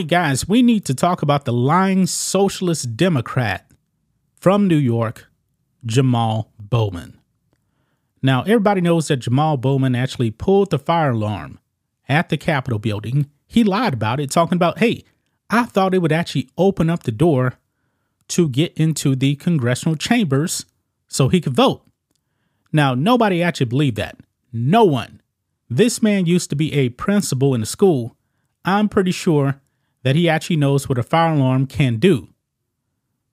Right, guys, we need to talk about the lying socialist Democrat from New York, Jamaal Bowman. Now, everybody knows that Jamaal Bowman actually pulled the fire alarm at the Capitol building. He lied about it, talking about, hey, I thought it would actually open up the door to get into the congressional chambers so he could vote. Now, nobody actually believed that. No one. This man used to be a principal in the school. I'm pretty sure that he actually knows what a fire alarm can do.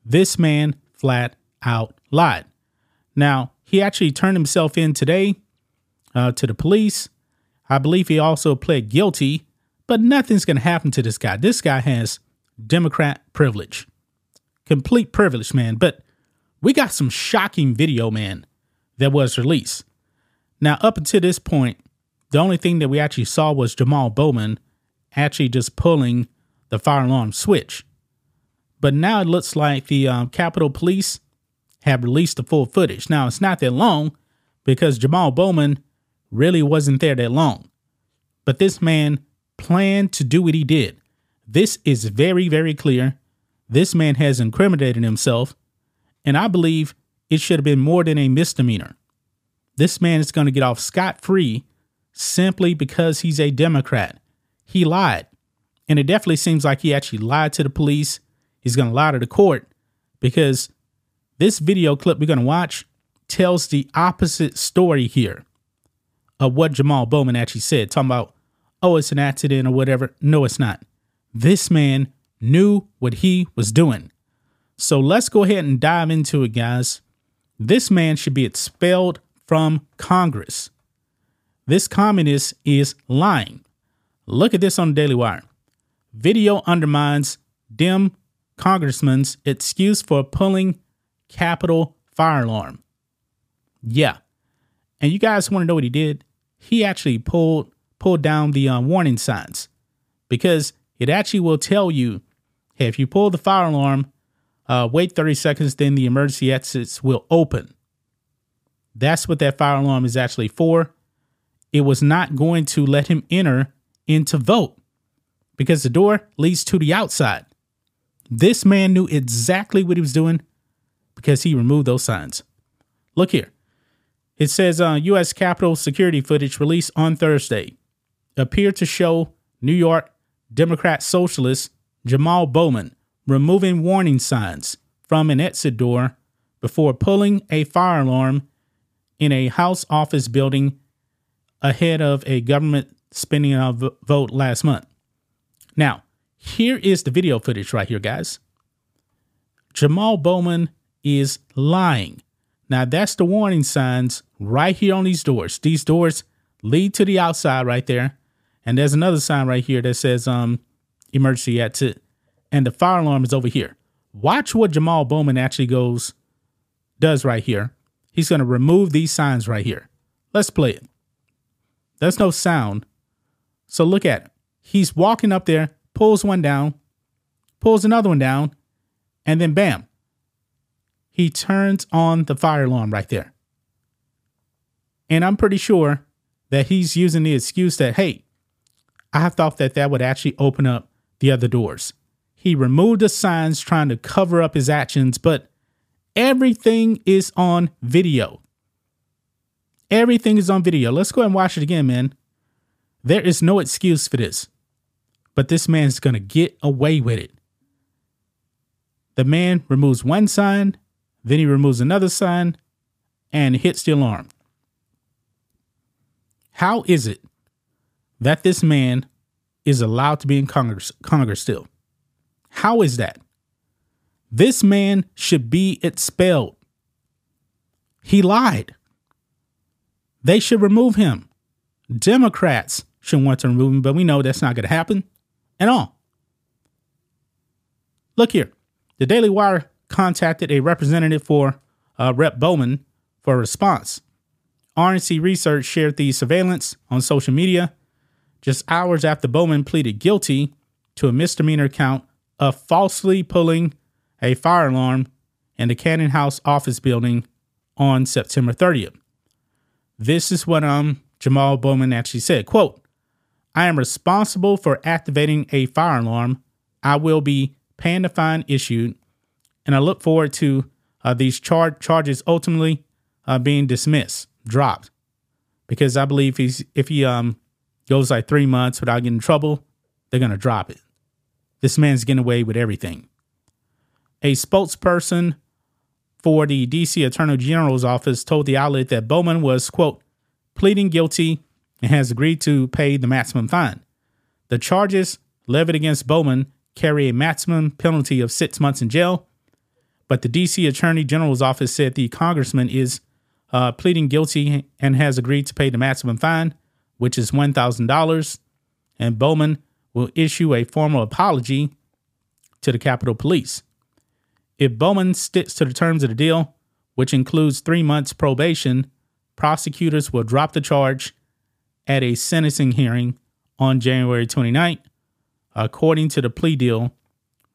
This man flat out lied. Now, he actually turned himself in today uh, to the police. I believe he also pled guilty, but nothing's going to happen to this guy. This guy has Democrat privilege, complete privilege, man. But we got some shocking video, man, that was released. Now, up until this point, the only thing that we actually saw was Jamaal Bowman actually just pulling the fire alarm switch. But now it looks like the um, Capitol Police have released the full footage. Now, it's not that long because Jamaal Bowman really wasn't there that long. But this man planned to do what he did. This is very, very clear. This man has incriminated himself, and I believe it should have been more than a misdemeanor. This man is going to get off scot free simply because he's a Democrat. He lied. And it definitely seems like he actually lied to the police. He's going to lie to the court because this video clip we're going to watch tells the opposite story here of what Jamaal Bowman actually said, talking about, oh, it's an accident or whatever. No, it's not. This man knew what he was doing. So let's go ahead and dive into it, guys. This man should be expelled from Congress. This communist is lying. Look at this on the Daily Wire. Video undermines Dem congressman's excuse for pulling Capitol fire alarm. Yeah. And you guys want to know what he did? He actually pulled pulled down the uh, warning signs because it actually will tell you hey, if you pull the fire alarm, uh, wait 30 seconds, then the emergency exits will open. That's what that fire alarm is actually for. It was not going to let him enter into vote because the door leads to the outside. This man knew exactly what he was doing because he removed those signs. Look here. It says uh, U.S. Capitol security footage released on Thursday appeared to show New York Democrat socialist Jamaal Bowman removing warning signs from an exit door before pulling a fire alarm in a House office building ahead of a government spending vote last month. Now, here is the video footage right here, guys. Jamaal Bowman is lying. Now, that's the warning signs right here on these doors. These doors lead to the outside right there. And there's another sign right here that says um emergency exit. And the fire alarm is over here. Watch what Jamaal Bowman actually goes, does right here. He's going to remove these signs right here. Let's play it. There's no sound. So look at it he's walking up there, pulls one down, pulls another one down, and then bam, he turns on the fire alarm right there. And I'm pretty sure that he's using the excuse that, hey, I thought that that would actually open up the other doors. He removed the signs trying to cover up his actions, but everything is on video. Everything is on video. Let's go and watch it again, man. There is no excuse for this. But this man's going to get away with it. The man removes one sign, then he removes another sign and hits the alarm. How is it that this man is allowed to be in Congress, Congress still? How is that? This man should be expelled. He lied. They should remove him. Democrats should want to remove him, but we know that's not going to happen at all. Look here. The Daily Wire contacted a representative for uh, Rep Bowman for a response. RNC Research shared the surveillance on social media just hours after Bowman pleaded guilty to a misdemeanor count of falsely pulling a fire alarm in the Cannon House office building on September 30th. This is what um Jamaal Bowman actually said, quote, I am responsible for activating a fire alarm. I will be paying the fine issued, and I look forward to uh, these char- charges ultimately uh, being dismissed, dropped, because I believe he's if he um goes like three months without getting in trouble, they're gonna drop it. This man's getting away with everything. A spokesperson for the DC Attorney General's office told the outlet that Bowman was quote pleading guilty and has agreed to pay the maximum fine. The charges levied against Bowman carry a maximum penalty of six months in jail, but the DC Attorney General's office said the congressman is uh, pleading guilty and has agreed to pay the maximum fine, which is $1,000, and Bowman will issue a formal apology to the Capitol Police. If Bowman sticks to the terms of the deal, which includes three months probation, prosecutors will drop the charge at a sentencing hearing on January 29th, according to the plea deal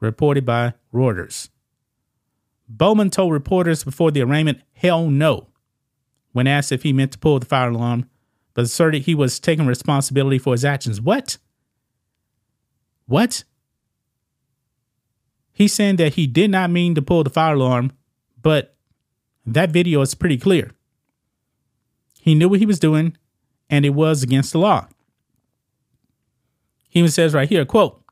reported by Reuters. Bowman told reporters before the arraignment, hell no, when asked if he meant to pull the fire alarm, but asserted he was taking responsibility for his actions. What? What? He's saying that he did not mean to pull the fire alarm, but that video is pretty clear. He knew what he was doing and it was against the law. He even says right here, quote,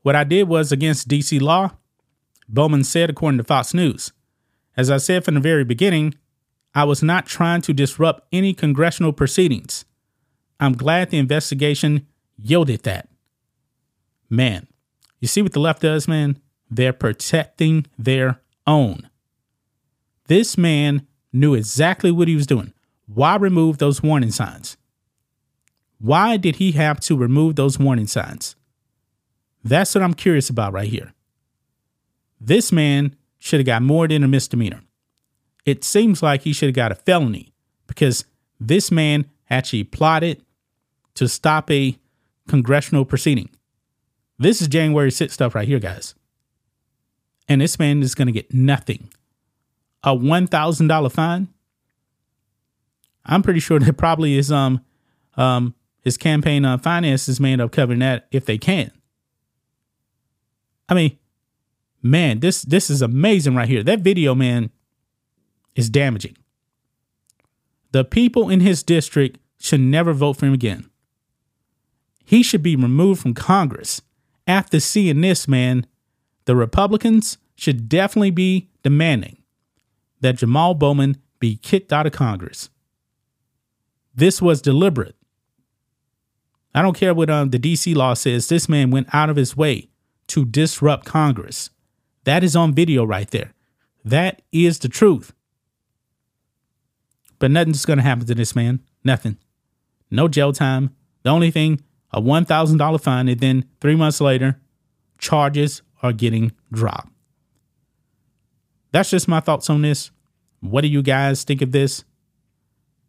what I did was against DC law, Bowman said according to Fox News. As I said from the very beginning, I was not trying to disrupt any congressional proceedings. I'm glad the investigation yielded that. Man, you see what the left does, man? They're protecting their own. This man knew exactly what he was doing. Why remove those warning signs? Why did he have to remove those warning signs? That's what I'm curious about right here. This man should have got more than a misdemeanor. It seems like he should have got a felony because this man actually plotted to stop a congressional proceeding. This is January 6th stuff right here, guys. And this man is going to get nothing. A $1,000 fine I'm pretty sure that probably is um um his campaign uh, finances may end up covering that if they can. I mean, man, this this is amazing right here. That video, man, is damaging. The people in his district should never vote for him again. He should be removed from Congress. After seeing this, man, the Republicans should definitely be demanding that Jamaal Bowman be kicked out of Congress. This was deliberate. I don't care what um, the DC law says. This man went out of his way to disrupt Congress. That is on video right there. That is the truth. But nothing's going to happen to this man. Nothing. No jail time. The only thing, a $1,000 fine. And then three months later, charges are getting dropped. That's just my thoughts on this. What do you guys think of this?